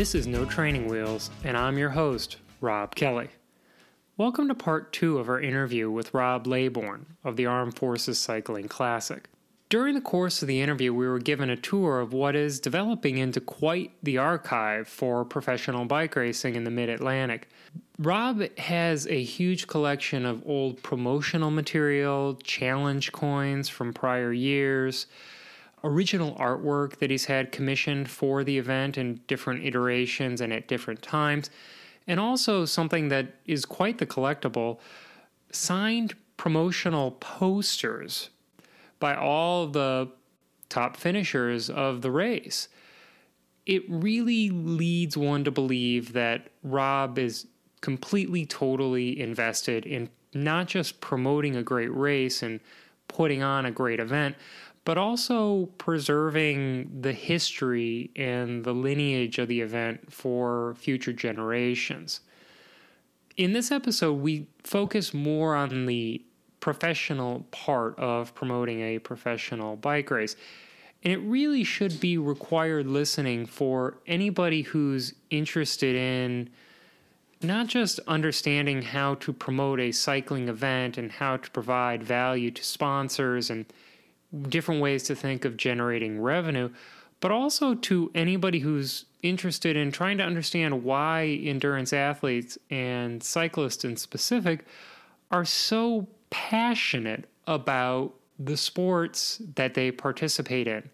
This is No Training Wheels, and I'm your host, Rob Kelly. Welcome to part two of our interview with Rob Laybourne of the Armed Forces Cycling Classic. During the course of the interview, we were given a tour of what is developing into quite the archive for professional bike racing in the mid Atlantic. Rob has a huge collection of old promotional material, challenge coins from prior years, original artwork that he's had commissioned for the event in different iterations and at different times, and also something that is quite the collectible signed promotional posters by all the top finishers of the race. It really leads one to believe that Rob is completely, totally invested in not just promoting a great race and putting on a great event, but also preserving the history and the lineage of the event for future generations. In this episode, we focus more on the professional part of promoting a professional bike race. And it really should be required listening for anybody who's interested in not just understanding how to promote a cycling event and how to provide value to sponsors and different ways to think of generating revenue, but also to anybody who's interested in trying to understand why endurance athletes and cyclists in specific are so passionate about the sports that they participate in.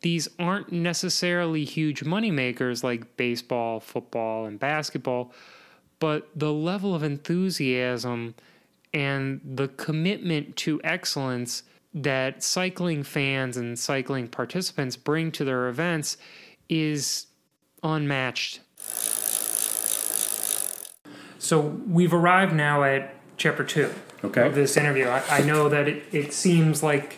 These aren't necessarily huge moneymakers like baseball, football, and basketball, but the level of enthusiasm and the commitment to excellence that cycling fans and cycling participants bring to their events is unmatched. So we've arrived now at chapter two Okay. of this interview. I, I know that it, it seems like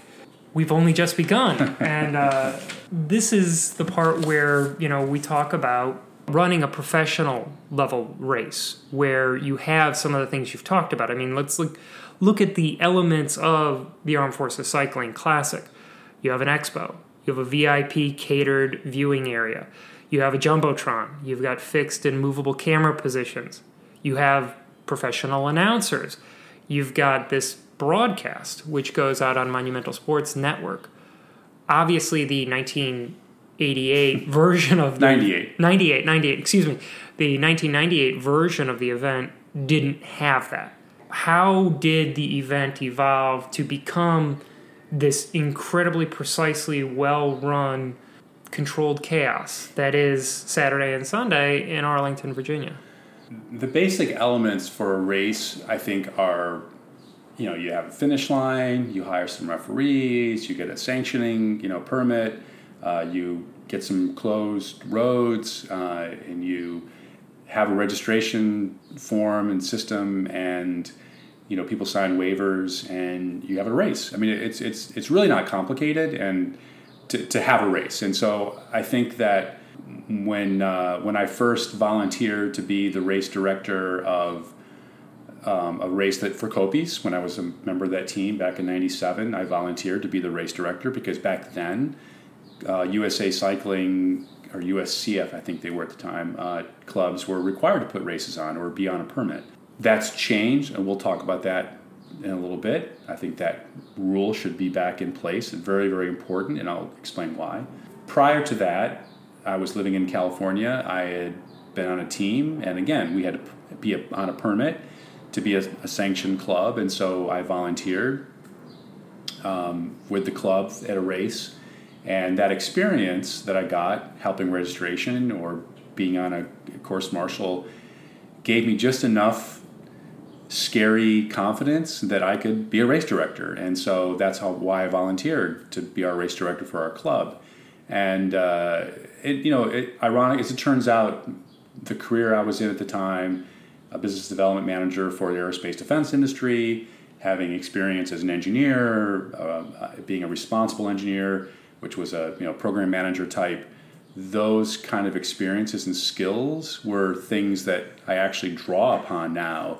we've only just begun, and uh, this is the part where you know we talk about running a professional level race where you have some of the things you've talked about. I mean, let's look look at the elements of the Armed Forces Cycling Classic. You have an expo. You have a VIP catered viewing area. You have a jumbotron. You've got fixed and movable camera positions. You have professional announcers. You've got this broadcast, which goes out on Monumental Sports Network. Obviously, the 1988 version of the 98. 98, 98, excuse me. The 1998 version of the event didn't have that. How did the event evolve to become this incredibly precisely well run, controlled chaos that is Saturday and Sunday in Arlington, Virginia? The basic elements for a race, I think, are you know, you have a finish line, you hire some referees, you get a sanctioning, you know, permit, uh, you get some closed roads, uh, and you have a registration form and system, and you know, people sign waivers, and you have a race. I mean, it's it's it's really not complicated, and to, to have a race. And so I think that when uh, when I first volunteered to be the race director of um, a race that for Copies, when I was a member of that team back in '97, I volunteered to be the race director because back then, uh, USA Cycling or USCF, I think they were at the time, uh, clubs were required to put races on or be on a permit. That's changed, and we'll talk about that in a little bit. I think that rule should be back in place and very, very important, and I'll explain why. Prior to that, I was living in California. I had been on a team, and again, we had to be a, on a permit to be a, a, sanctioned club, and so I volunteered um, with the club at a race. And that experience that I got helping registration or being on a course marshal gave me just enough scary confidence that I could be a race director. And so that's how why I volunteered to be our race director for our club. And uh, it, you know, it, ironic as it turns out, the career I was in at the time, a business development manager for the aerospace defense industry, having experience as an engineer, uh, being a responsible engineer, which was a you know program manager type. Those kind of experiences and skills were things that I actually draw upon now,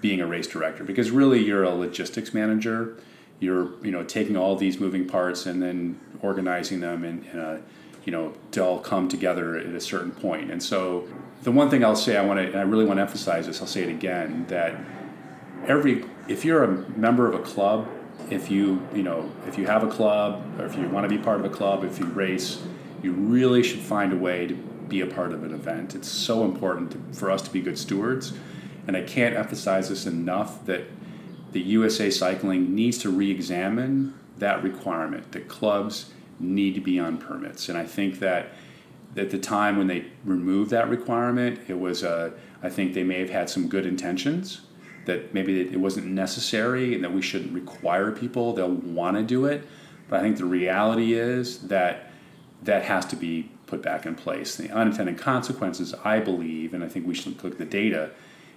being a race director, because really you're a logistics manager. You're you know taking all these moving parts and then organizing them in, in a you know, to all come together at a certain point. And so, the one thing I'll say, I want to, and I really want to emphasize this. I'll say it again that every, if you're a member of a club, if you, you know, if you have a club, or if you want to be part of a club, if you race, you really should find a way to be a part of an event. It's so important to, for us to be good stewards, and I can't emphasize this enough that the USA Cycling needs to re-examine that requirement that clubs need to be on permits. And I think that at the time when they removed that requirement, it was uh, I think they may have had some good intentions that maybe it wasn't necessary and that we shouldn't require people. They'll want to do it, but I think the reality is that that has to be put back in place. The unintended consequences, I believe, and I think we should look at the data,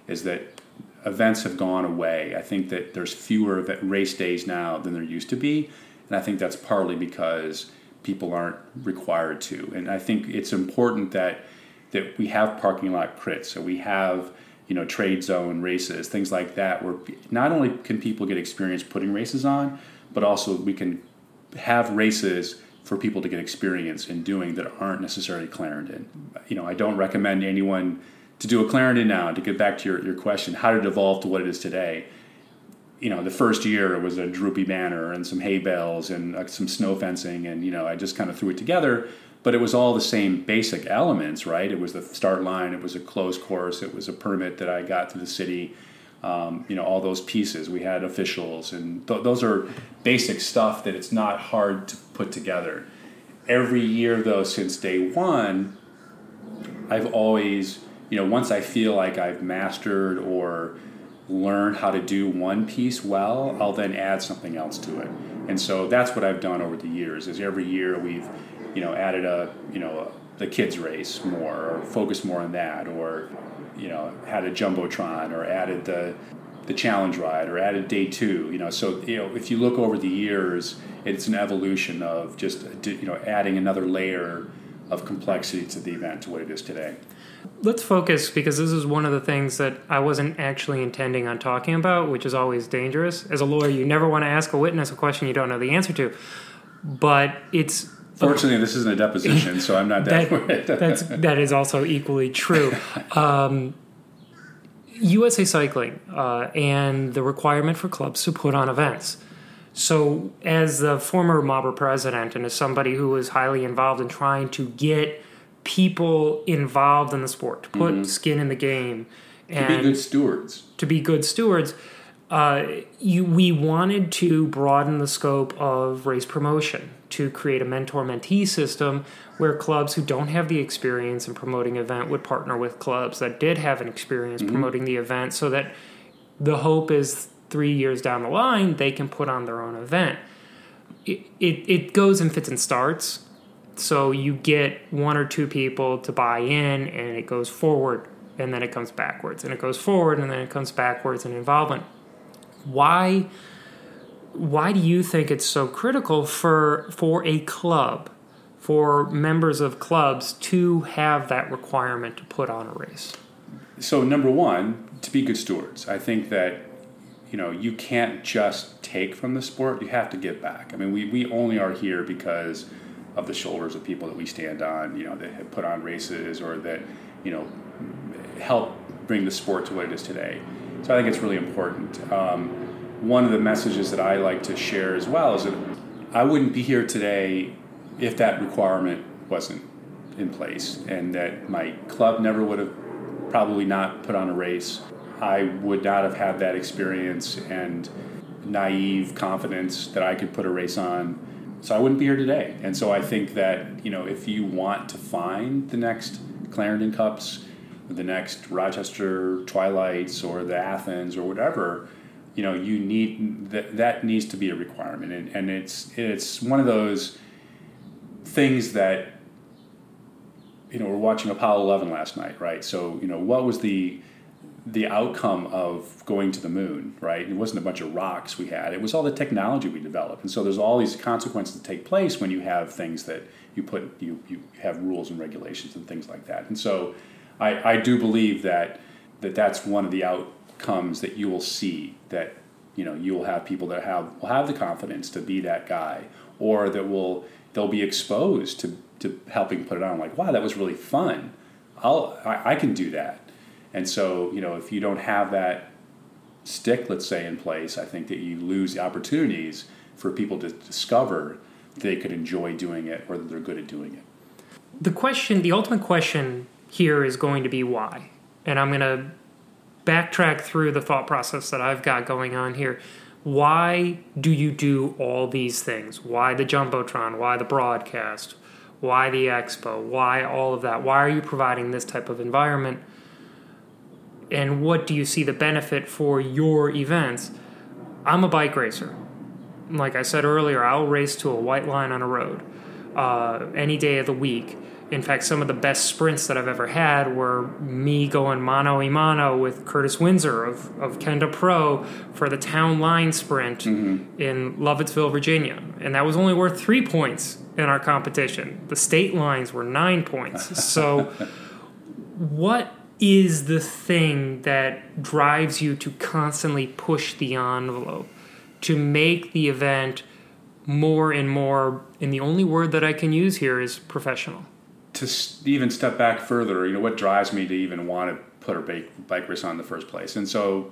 is that events have gone away. I think that there's fewer race days now than there used to be, and I think that's partly because people aren't required to. And I think it's important that that we have parking lot crits, so we have you know trade zone races, things like that, where not only can people get experience putting races on, but also we can have races for people to get experience in doing that aren't necessarily Clarendon. You know, I don't recommend anyone to do a Clarendon now. To get back to your, your question, how did it evolve to what it is today? you know, the first year it was a droopy banner and some hay bales and uh, some snow fencing, and you know, I just kind of threw it together. But it was all the same basic elements, right? It was the start line, it was a closed course, it was a permit that I got to the city. Um, you know, all those pieces. We had officials, and th- those are basic stuff that it's not hard to put together. Every year, though, since day one, I've always, you know, once I feel like I've mastered or learn how to do one piece well, I'll then add something else to it. And so that's what I've done over the years. Is every year we've, you know, added a, you know, the kids race more, or focused more on that, or, you know, had a jumbotron, or added the the challenge ride, or added day two. You know, so you know, if you look over the years, it's an evolution of just you know adding another layer of complexity to the event to what it is today. Let's focus because this is one of the things that I wasn't actually intending on talking about, which is always dangerous. As a lawyer, you never want to ask a witness a question you don't know the answer to. But it's Fortunately, this isn't a deposition, so I'm not that. that that's that is also equally true. Um, USA Cycling uh, and the requirement for clubs to put on events. So, as the former MABRA president and as somebody who was highly involved in trying to get people involved in the sport, to put mm-hmm. skin in the game, and to be good stewards. To be good stewards, uh, you, we wanted to broaden the scope of race promotion to create a mentor mentee system where clubs who don't have the experience in promoting event would partner with clubs that did have an experience mm-hmm. promoting the event so that the hope is three years down the line they can put on their own event it, it, it goes in fits and starts so you get one or two people to buy in and it goes forward and then it comes backwards and it goes forward and then it comes backwards in involvement. Why why do you think it's so critical for for a club for members of clubs to have that requirement to put on a race? So number 1, to be good stewards. I think that you know, you can't just take from the sport, you have to give back. I mean, we, we only are here because of the shoulders of people that we stand on, you know, that have put on races or that, you know, help bring the sport to what it is today. So I think it's really important. Um, one of the messages that I like to share as well is that I wouldn't be here today if that requirement wasn't in place and that my club never would have probably not put on a race. I would not have had that experience and naive confidence that I could put a race on so I wouldn't be here today. And so I think that you know if you want to find the next Clarendon Cups, the next Rochester Twilights, or the Athens, or whatever, you know you need that that needs to be a requirement, and, and it's it's one of those things that you know we're watching Apollo 11 last night, right? So you know what was the the outcome of going to the moon, right? It wasn't a bunch of rocks we had. It was all the technology we developed. And so there's all these consequences that take place when you have things that you put you you have rules and regulations and things like that. And so I, I do believe that that that's one of the outcomes that you will see that you know you will have people that have will have the confidence to be that guy or that will they'll be exposed to to helping put it on. Like, wow, that was really fun. I'll I, I can do that. And so you know, if you don't have that stick, let's say, in place, I think that you lose the opportunities for people to discover they could enjoy doing it or that they're good at doing it. The question, the ultimate question here is going to be why. And I'm going to backtrack through the thought process that I've got going on here. Why do you do all these things? Why the Jumbotron? Why the broadcast? Why the expo? Why all of that? Why are you providing this type of environment? And what do you see the benefit for your events? I'm a bike racer. Like I said earlier, I'll race to a white line on a road uh, any day of the week. In fact, some of the best sprints that I've ever had were me going mano a mano with Curtis Windsor of, of Kenda Pro for the town line sprint mm-hmm. in Lovettsville, Virginia. And that was only worth three points in our competition. The state lines were nine points. So, what is the thing that drives you to constantly push the envelope, to make the event more and more, and the only word that I can use here is professional? To even step back further, you know, what drives me to even want to put a bike, bike race on in the first place? And so,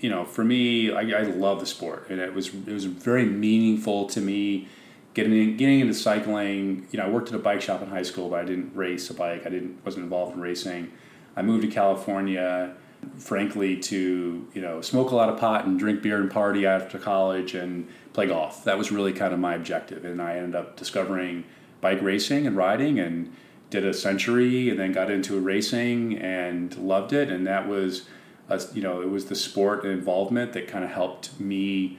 you know, for me, I, I love the sport, and it was it was very meaningful to me getting in, getting into cycling. You know, I worked at a bike shop in high school, but I didn't race a bike. I didn't wasn't involved in racing. I moved to California, frankly, to you know smoke a lot of pot and drink beer and party after college and play golf. That was really kind of my objective, and I ended up discovering bike racing and riding and did a century and then got into racing and loved it. And that was, a, you know, it was the sport involvement that kind of helped me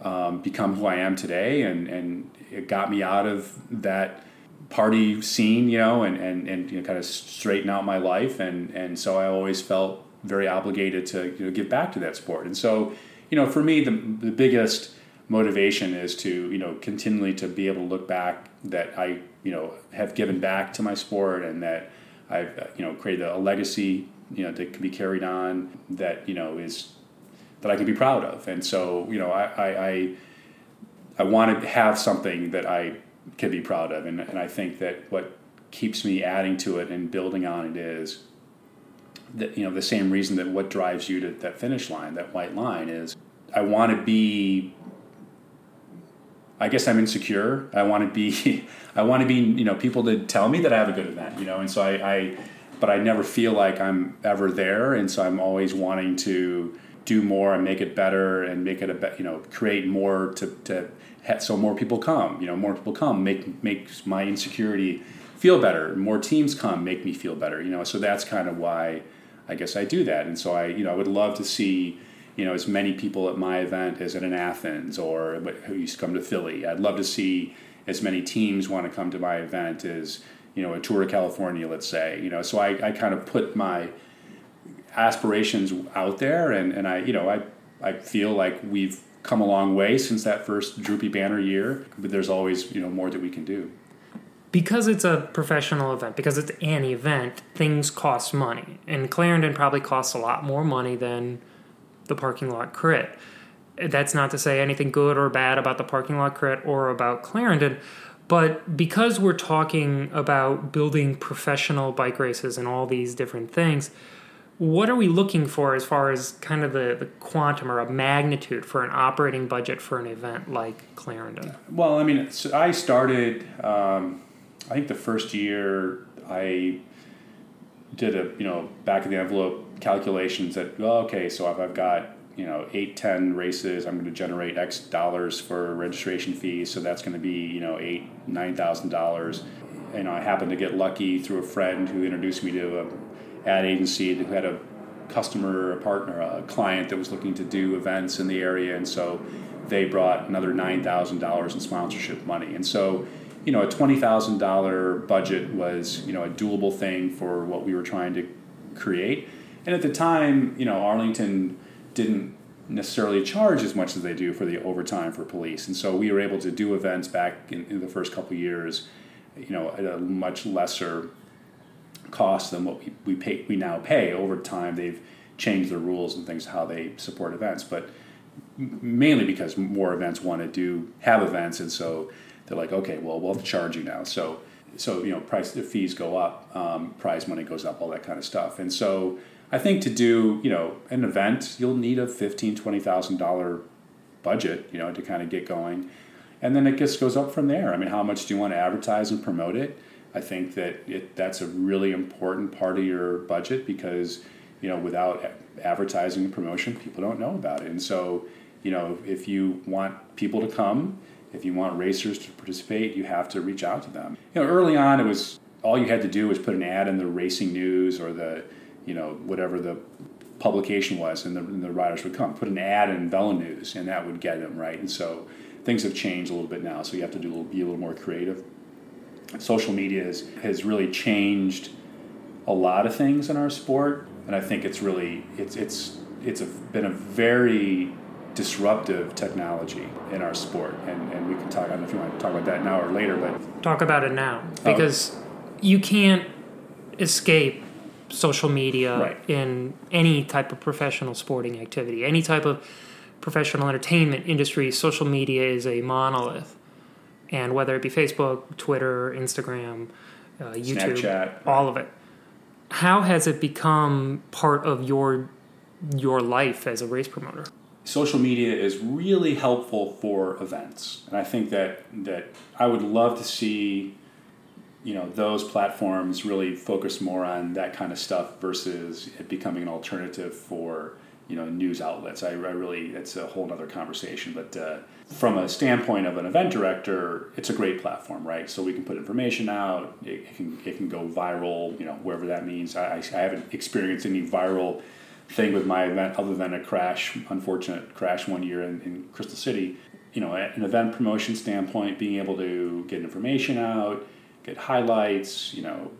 um, become who I am today. And, and it got me out of that party scene, you know, and, and, and you know, kind of straighten out my life. And, and so I always felt very obligated to you know, give back to that sport. And so, you know, for me, the, the biggest motivation is to, you know, continually to be able to look back that I you know have given back to my sport and that I've uh, you know created a legacy you know that can be carried on that you know is that I can be proud of. And so you know I I, I, I want to have something that I can be proud of. And, and I think that what keeps me adding to it and building on it is that you know the same reason that what drives you to that finish line that white line is I want to be I guess I'm insecure. I want to be, I want to be, you know, people to tell me that I have a good event, you know, and so I, I, but I never feel like I'm ever there, and so I'm always wanting to do more and make it better and make it a, you know, create more to, to, so more people come, you know, more people come, make makes my insecurity feel better. More teams come, make me feel better, you know. So that's kind of why I guess I do that, and so I, you know, I would love to see you know as many people at my event as at an Athens or who used to come to Philly. I'd love to see as many teams want to come to my event as you know a tour of California, let's say. You know, so I, I kind of put my aspirations out there, and, and I you know I I feel like we've come a long way since that first droopy banner year, but there's always you know more that we can do. Because it's a professional event, because it's an event, things cost money, and Clarendon probably costs a lot more money than the parking lot crit. That's not to say anything good or bad about the parking lot crit or about Clarendon, but because we're talking about building professional bike races and all these different things, what are we looking for as far as kind of the, the quantum or a magnitude for an operating budget for an event like Clarendon? Well, I mean, so I started, um, I think the first year I did a, you know, back of the envelope calculations that well, okay, so if I've got you know eight ten races, I'm going to generate X dollars for registration fees, so that's going to be you know eight nine thousand dollars. Know, I happened to get lucky through a friend who introduced me to a ad agency who had a customer, a partner, a client that was looking to do events in the area, and so they brought another nine thousand dollars in sponsorship money, and so you know a twenty thousand dollar budget was you know a doable thing for what we were trying to create and at the time, you know, Arlington didn't necessarily charge as much as they do for the overtime for police. And so we were able to do events back in, in the first couple years, you know, at a much lesser cost than what we, we pay we now pay over time. They've changed the rules and things how they support events, but mainly because more events want to do have events, and so they're like, okay, well, we'll charge you now. So so you know price the fees go up, um, prize money goes up, all that kind of stuff. And so I think to do you know an event, you'll need a fifteen twenty thousand dollar budget, you know, to kind of get going, and then it just goes up from there. I mean, how much do you want to advertise and promote it? I think that it, that's a really important part of your budget because you know without advertising and promotion, people don't know about it. And so you know if you want people to come, if you want racers to participate, you have to reach out to them. You know, early on it was all you had to do was put an ad in the racing news or the you know whatever the publication was, and the, and the riders would come. Put an ad in Velo News, and that would get them right. And so things have changed a little bit now, so you have to do a little, be a little more creative social media has, has really changed a lot of things in our sport, and I think it's really it's it's it's a, been a very disruptive technology in our sport, and, and we can talk. I don't know if you want to talk about that now or later, but talk about it now oh. because oh. you can't escape social media right. in any type of professional sporting activity, any type of professional entertainment industry. Social media is a monolith and whether it be Facebook, Twitter, Instagram, uh, YouTube, Snapchat. all of it. How has it become part of your your life as a race promoter? Social media is really helpful for events, and I think that that I would love to see you know those platforms really focus more on that kind of stuff versus it becoming an alternative for you know news outlets. I, I really it's a whole other conversation, but uh, from a standpoint of an event director, it's a great platform, right? So we can put information out. It, it can it can go viral, you know, wherever that means. I, I haven't experienced any viral thing with my event other than a crash, unfortunate crash one year in, in Crystal City. You know, an event promotion standpoint, being able to get information out, get highlights, you know,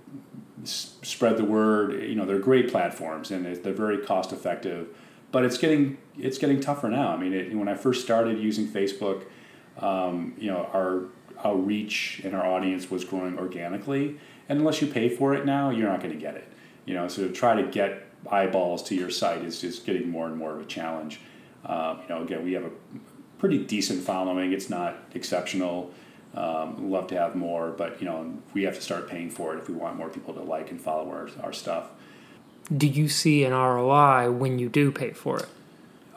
s- spread the word. You know, they're great platforms and they're very cost effective but it's getting it's getting tougher now. I mean, it, when I first started using Facebook, um, you know, our our reach and our audience was growing organically, and unless you pay for it now, you're not going to get it. You know, so to try to get eyeballs to your site is just getting more and more of a challenge. Um, you know, again, we have a pretty decent following. It's not exceptional. Um, love to have more, but you know, we have to start paying for it if we want more people to like and follow our, our stuff do you see an ROI when you do pay for it?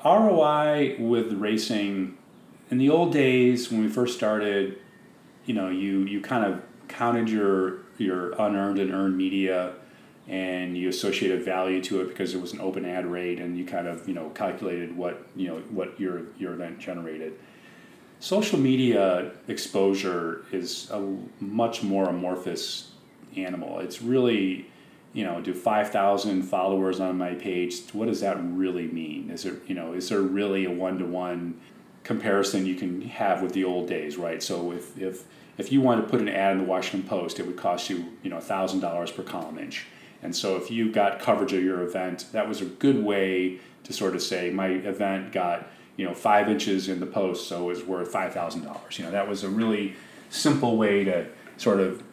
ROI with racing in the old days when we first started, you know, you you kind of counted your your unearned and earned media and you associated value to it because it was an open ad rate and you kind of, you know, calculated what, you know, what your your event generated. Social media exposure is a much more amorphous animal. It's really you know, do 5,000 followers on my page, what does that really mean? Is there, you know, is there really a one-to-one comparison you can have with the old days, right? So if, if, if you want to put an ad in the Washington Post, it would cost you, you know, $1,000 per column inch. And so if you got coverage of your event, that was a good way to sort of say, my event got, you know, five inches in the post, so it was worth $5,000. You know, that was a really simple way to, sort of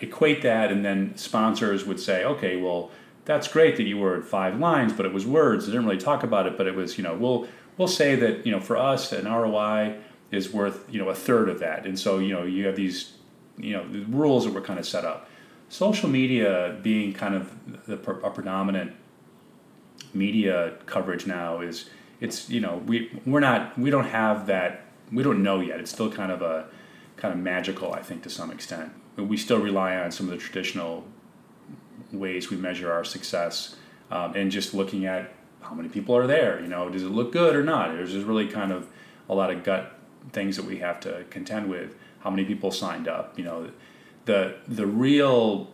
equate that, and then sponsors would say, okay, well, that's great that you were at five lines, but it was words. They didn't really talk about it, but it was, you know, we'll we'll say that you know for us an ROI is worth you know a third of that, and so you know you have these you know the rules that were kind of set up. Social media being kind of the a predominant media coverage now is it's you know we we're not we don't have that we don't know yet. It's still kind of a kind of magical, I think, to some extent. We still rely on some of the traditional ways we measure our success, um, and just looking at how many people are there. You know, does it look good or not? There's just really kind of a lot of gut things that we have to contend with. How many people signed up? You know, the the real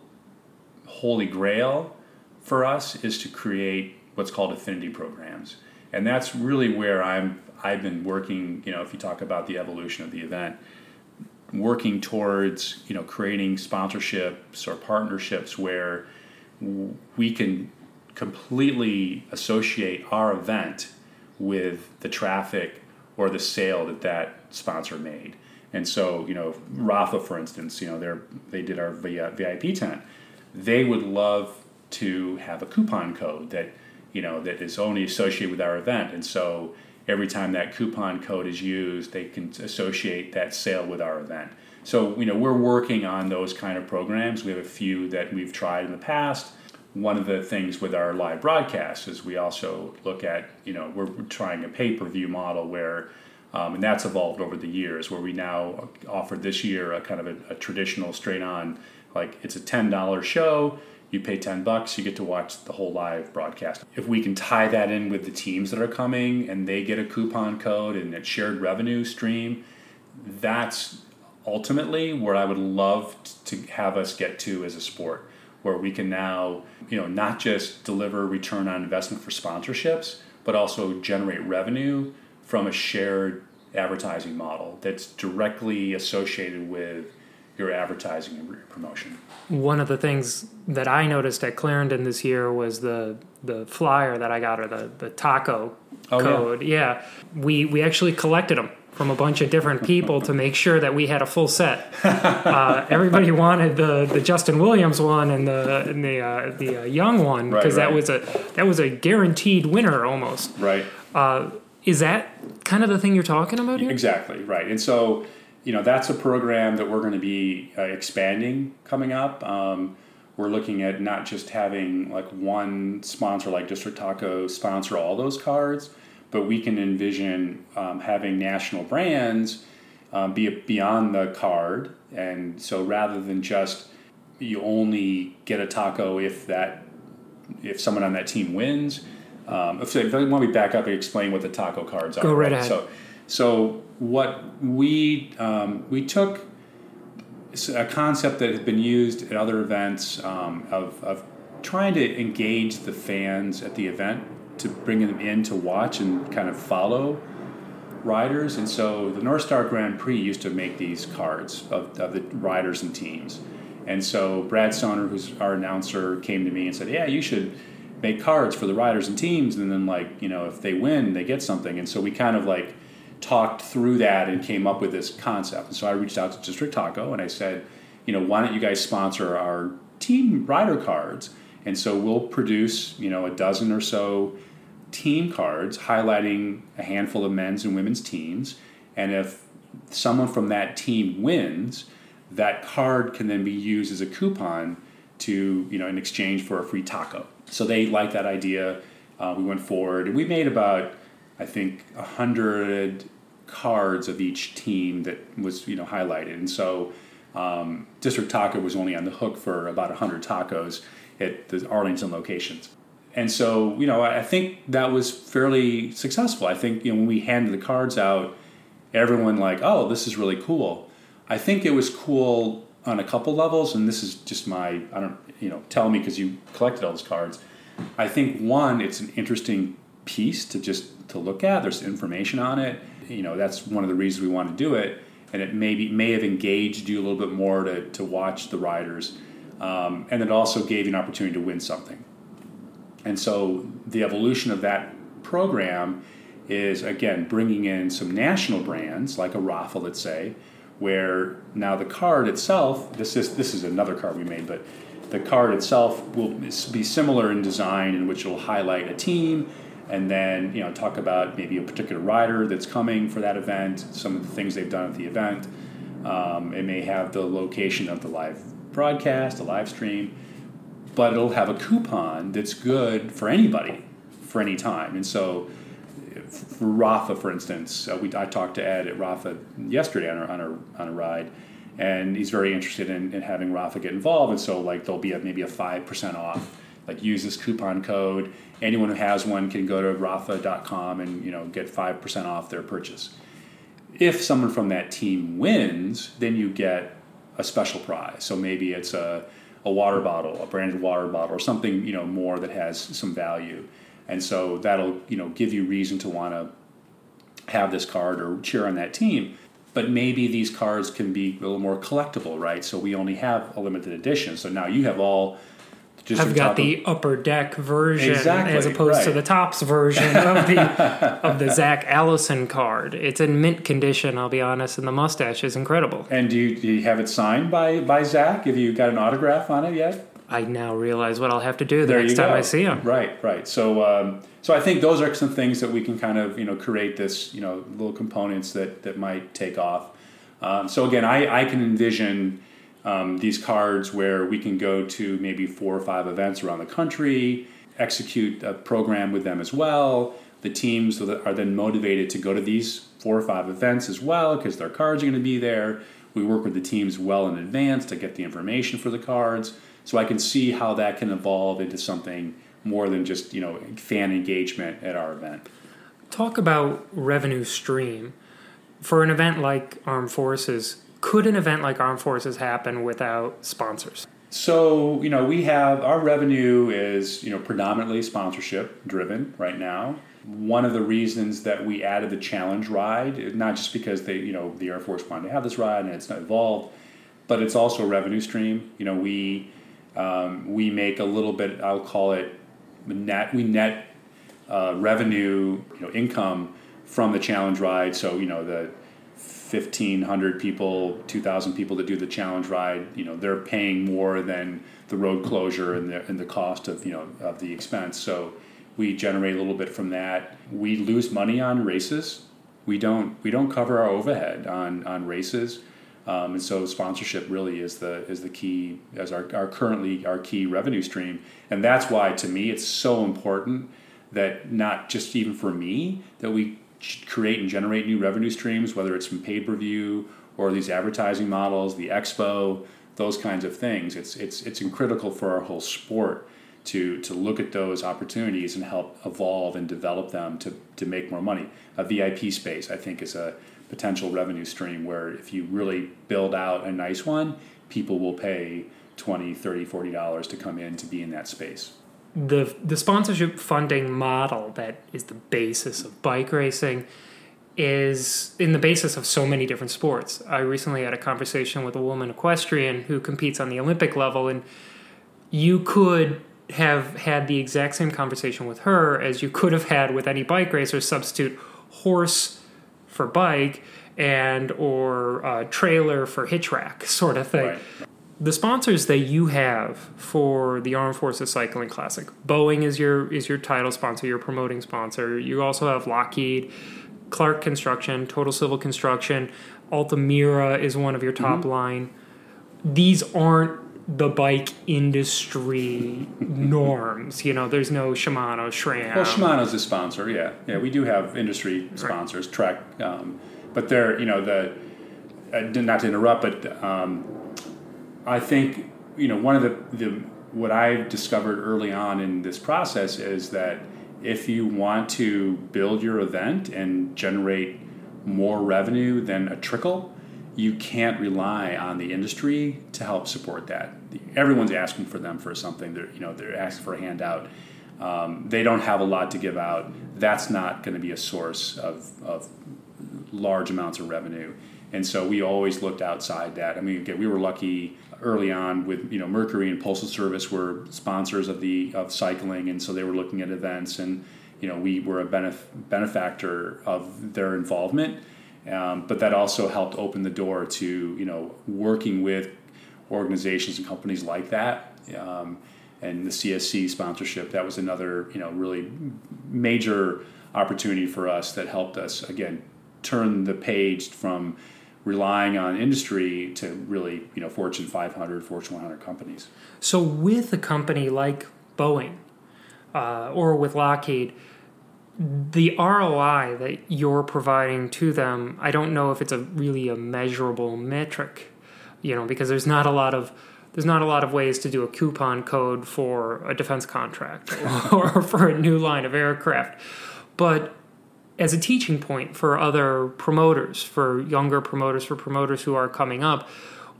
holy grail for us is to create what's called affinity programs, and that's really where I'm. I've been working. You know, if you talk about the evolution of the event working towards you know creating sponsorships or partnerships where we can completely associate our event with the traffic or the sale that that sponsor made. And so, you know, Rapha, for instance, you know, they they did our VIP tent. They would love to have a coupon code that, you know, that is only associated with our event. And so, every time that coupon code is used, they can associate that sale with our event. So you know we're working on those kind of programs. We have a few that we've tried in the past. One of the things with our live broadcasts is we also look at you know we're trying a pay per view model where. Um, and that's evolved over the years where we now offer this year a kind of a, a traditional straight on like it's a $10 show you pay 10 bucks you get to watch the whole live broadcast. If we can tie that in with the teams that are coming and they get a coupon code and a shared revenue stream that's ultimately where i would love to have us get to as a sport where we can now you know not just deliver return on investment for sponsorships but also generate revenue from a shared advertising model that's directly associated with your advertising and your promotion. One of the things that I noticed at Clarendon this year was the the flyer that I got or the the taco oh, code. Yeah. yeah. we we actually collected them from a bunch of different people to make sure that we had a full set. Uh, everybody wanted the, the Justin Williams one and the and the uh, the uh, Young one because right, right. that was a that was a guaranteed winner almost. Right. Uh, is that kind of the thing you're talking about here? Exactly right. And so you know that's a program that we're going to be uh, expanding coming up. Um, we're looking at not just having like one sponsor like District Taco sponsor all those cards, but we can envision um, having national brands um, be beyond the card. And so rather than just you only get a taco if that if someone on that team wins. Um, if, if, when we back up and explain what the taco cards are. Go right, right? ahead. So, so what we um, we took a concept that had been used at other events um, of, of trying to engage the fans at the event to bring them in to watch and kind of follow riders. And so the North Star Grand Prix used to make these cards of, of the riders and teams. And so Brad Sohner, who's our announcer, came to me and said, "Yeah, you should." make cards for the riders and teams and then like you know if they win they get something and so we kind of like talked through that and came up with this concept. And so I reached out to District Taco and I said, you know, why don't you guys sponsor our team rider cards? And so we'll produce, you know, a dozen or so team cards highlighting a handful of men's and women's teams. And if someone from that team wins, that card can then be used as a coupon to, you know, in exchange for a free taco. So they liked that idea. Uh, we went forward and we made about I think a hundred cards of each team that was you know highlighted, and so um, District Taco was only on the hook for about hundred tacos at the Arlington locations. And so, you know, I think that was fairly successful. I think, you know, when we handed the cards out, everyone like, oh, this is really cool. I think it was cool on a couple levels, and this is just my, I don't, you know, tell me because you collected all those cards. I think one, it's an interesting piece to just to look at. There's information on it. You know, that's one of the reasons we want to do it. And it maybe may have engaged you a little bit more to, to watch the riders. Um, and it also gave you an opportunity to win something. And so the evolution of that program is again bringing in some national brands like a Rapha, let's say, where now the card itself. This is this is another card we made, but the card itself will be similar in design, in which it will highlight a team and then you know talk about maybe a particular rider that's coming for that event, some of the things they've done at the event. Um, it may have the location of the live broadcast, the live stream, but it'll have a coupon that's good for anybody for any time. And so, for Rapha, for instance, uh, we I talked to Ed at Rapha yesterday on a, on on a ride, and he's very interested in, in having Rapha get involved. And so, like, there'll be a, maybe a five percent off. Like, use this coupon code. Anyone who has one can go to rapha.com and you know get 5% off their purchase. If someone from that team wins then you get a special prize. So maybe it's a, a water bottle a branded water bottle or something you know more that has some value. And so that'll you know give you reason to want to have this card or cheer on that team. But maybe these cards can be a little more collectible right? So we only have a limited edition. So now you have all just I've got the of, upper deck version exactly, as opposed right. to the Topps version of the of the Zach Allison card. It's in mint condition, I'll be honest, and the mustache is incredible. And do you, do you have it signed by by Zach? Have you got an autograph on it yet? I now realize what I'll have to do the there next time I see him. Right, right. So, um, so I think those are some things that we can kind of you know create this you know little components that that might take off. Um, so again, I, I can envision um, these cards where we can go to maybe four or five events around the country, execute a program with them as well. The teams are then motivated to go to these four or five events as well because their cards are going to be there. We work with the teams well in advance to get the information for the cards. So I can see how that can evolve into something more than just you know fan engagement at our event. Talk about revenue stream for an event like Armed Forces. Could an event like Armed Forces happen without sponsors? So you know we have our revenue is you know predominantly sponsorship driven right now. One of the reasons that we added the challenge ride, not just because they you know the Air Force wanted to have this ride and it's not evolved, but it's also a revenue stream. You know we um, we make a little bit. I'll call it net. We net uh, revenue, you know, income from the challenge ride. So you know the 1,500 people, 2,000 people that do the challenge ride, you know, they're paying more than the road closure and the, and the cost of, you know, of the expense. So we generate a little bit from that. We lose money on races. We don't, we don't cover our overhead on, on races. Um, and so sponsorship really is the, is the key as our, our currently our key revenue stream. And that's why to me, it's so important that not just even for me, that we create and generate new revenue streams, whether it's from pay per view or these advertising models, the expo, those kinds of things. It's it's it's critical for our whole sport to to look at those opportunities and help evolve and develop them to to make more money. A VIP space, I think, is a potential revenue stream where if you really build out a nice one, people will pay 20 30 40 dollars to come in to be in that space the the sponsorship funding model that is the basis of bike racing is in the basis of so many different sports. I recently had a conversation with a woman equestrian who competes on the Olympic level and you could have had the exact same conversation with her as you could have had with any bike racer substitute horse for bike and or uh, trailer for hitch rack sort of thing. Right the sponsors that you have for the Armed Forces Cycling Classic, Boeing is your is your title sponsor, your promoting sponsor. You also have Lockheed, Clark Construction, Total Civil Construction, Altamira is one of your top mm-hmm. line. These aren't the bike industry norms. You know, there's no Shimano, SRAM. Well, Shimano's a sponsor. Yeah, yeah, we do have industry sponsors, right. Trek, um, but they're you know the uh, not to interrupt, but. Um, I think you know one of the, the what I've discovered early on in this process is that if you want to build your event and generate more revenue than a trickle, you can't rely on the industry to help support that. Everyone's asking for them for something. They're you know they're asking for a handout. Um, they don't have a lot to give out. That's not going to be a source of, of large amounts of revenue. And so we always looked outside that. I mean, again, we were lucky early on with you know Mercury and Postal Service were sponsors of the of cycling, and so they were looking at events, and you know we were a benef- benefactor of their involvement. Um, but that also helped open the door to you know working with organizations and companies like that. Um, and the CSC sponsorship that was another you know really major opportunity for us that helped us again turn the page from relying on industry to really, you know, Fortune 500, Fortune 100 companies. So with a company like Boeing uh, or with Lockheed, the ROI that you're providing to them, I don't know if it's a really a measurable metric, you know, because there's not a lot of there's not a lot of ways to do a coupon code for a defense contract or for a new line of aircraft. But as a teaching point for other promoters, for younger promoters, for promoters who are coming up.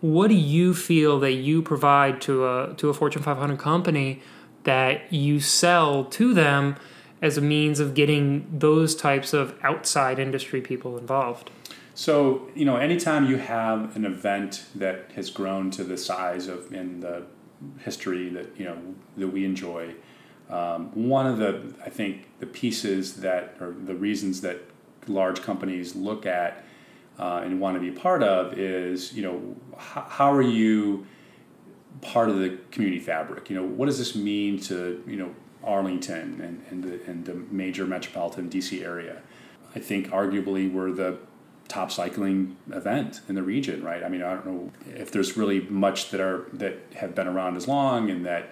What do you feel that you provide to a to a Fortune 500 company that you sell to them as a means of getting those types of outside industry people involved? So, you know, anytime you have an event that has grown to the size of in the history that, you know, that we enjoy, um, one of the, I think, the pieces that, or the reasons that large companies look at uh, and want to be part of is, you know, h- how are you part of the community fabric? You know, what does this mean to, you know, Arlington and, and, the, and the major metropolitan DC area? I think arguably we're the top cycling event in the region, right? I mean, I don't know if there's really much that are that have been around as long and that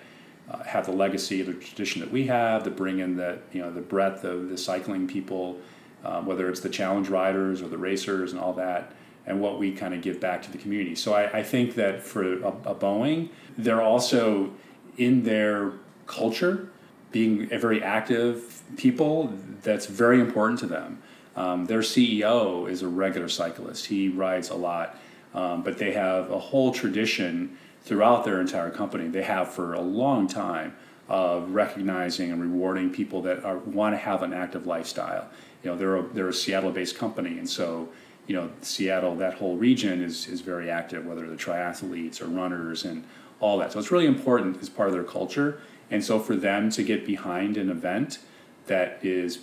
uh, have the legacy the tradition that we have to bring in the you know the breadth of the cycling people, uh, whether it's the challenge riders or the racers and all that, and what we kind of give back to the community. So I, I think that for a, a Boeing, they're also in their culture being a very active people. That's very important to them. Um, their CEO is a regular cyclist. He rides a lot, um, but they have a whole tradition throughout their entire company. They have for a long time of recognizing and rewarding people that are, want to have an active lifestyle. You know, they're a, they're a Seattle-based company, and so you know, Seattle, that whole region is is very active, whether they're triathletes or runners and all that. So it's really important as part of their culture. And so for them to get behind an event that is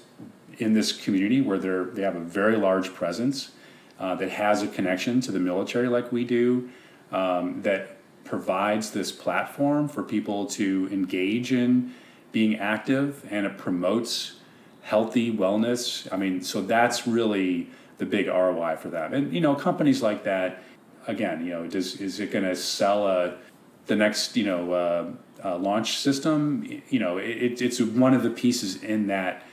in this community where they're they have a very large presence uh, that has a connection to the military like we do um, that provides this platform for people to engage in being active and it promotes healthy wellness. I mean so that's really the big roi for them and you know companies like that again you know does is it going to sell a the next you know uh, uh, launch system? You know it, it's one of the pieces in that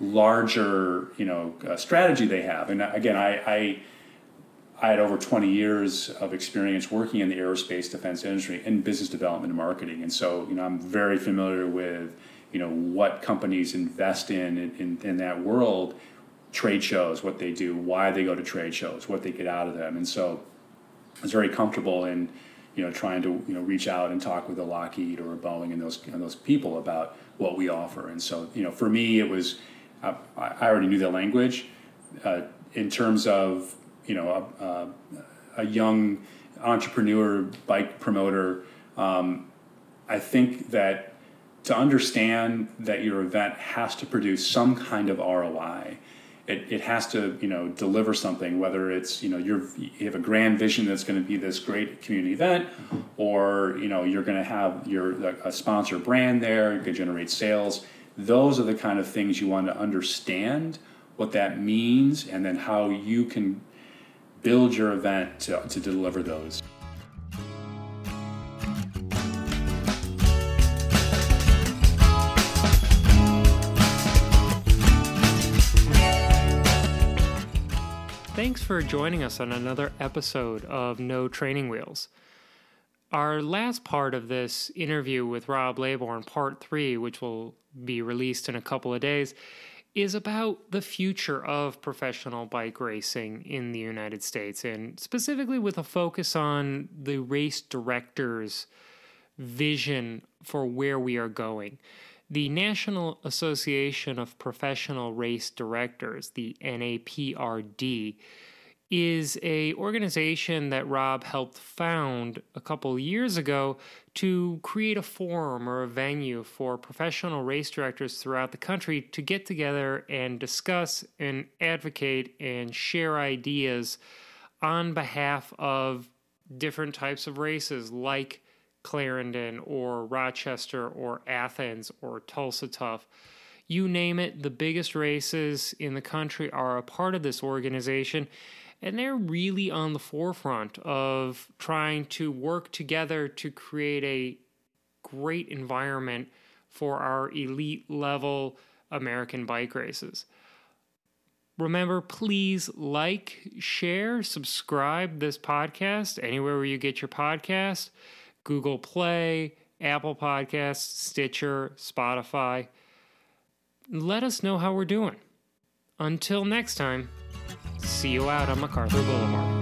larger you know uh, strategy they have. And again, I, I I had over 20 years of experience working in the aerospace defense industry in business development and marketing, and so you know I'm very familiar with you know what companies invest in in, in that world, trade shows, what they do, why they go to trade shows, what they get out of them, and so I was very comfortable in you know trying to you know reach out and talk with a Lockheed or a Boeing and those and those people about what we offer, and so you know for me it was I, I already knew the language. Uh, in terms of you know a, a, a young entrepreneur bike promoter, um, I think that to understand that your event has to produce some kind of ROI. It, it has to you know deliver something whether it's you know you have a grand vision that's going to be this great community event or you know you're going to have your a sponsor brand there you could generate sales those are the kind of things you want to understand what that means and then how you can build your event to, to deliver those. Thanks for joining us on another episode of No Training Wheels. Our last part of this interview with Rob Laybourne, part three, which will be released in a couple of days, is about the future of professional bike racing in the United States, and specifically with a focus on the race director's vision for where we are going. The National Association of Professional Race Directors, the NAPRD, is a organization that Rob helped found a couple years ago to create a forum or a venue for professional race directors throughout the country to get together and discuss and advocate and share ideas on behalf of different types of races like Clarendon or Rochester or Athens or Tulsa Tough. You name it, the biggest races in the country are a part of this organization and they're really on the forefront of trying to work together to create a great environment for our elite level American bike races. Remember, please like, share, subscribe this podcast anywhere where you get your podcast Google Play, Apple Podcasts, Stitcher, Spotify. Let us know how we're doing. Until next time. See you out on MacArthur Boulevard.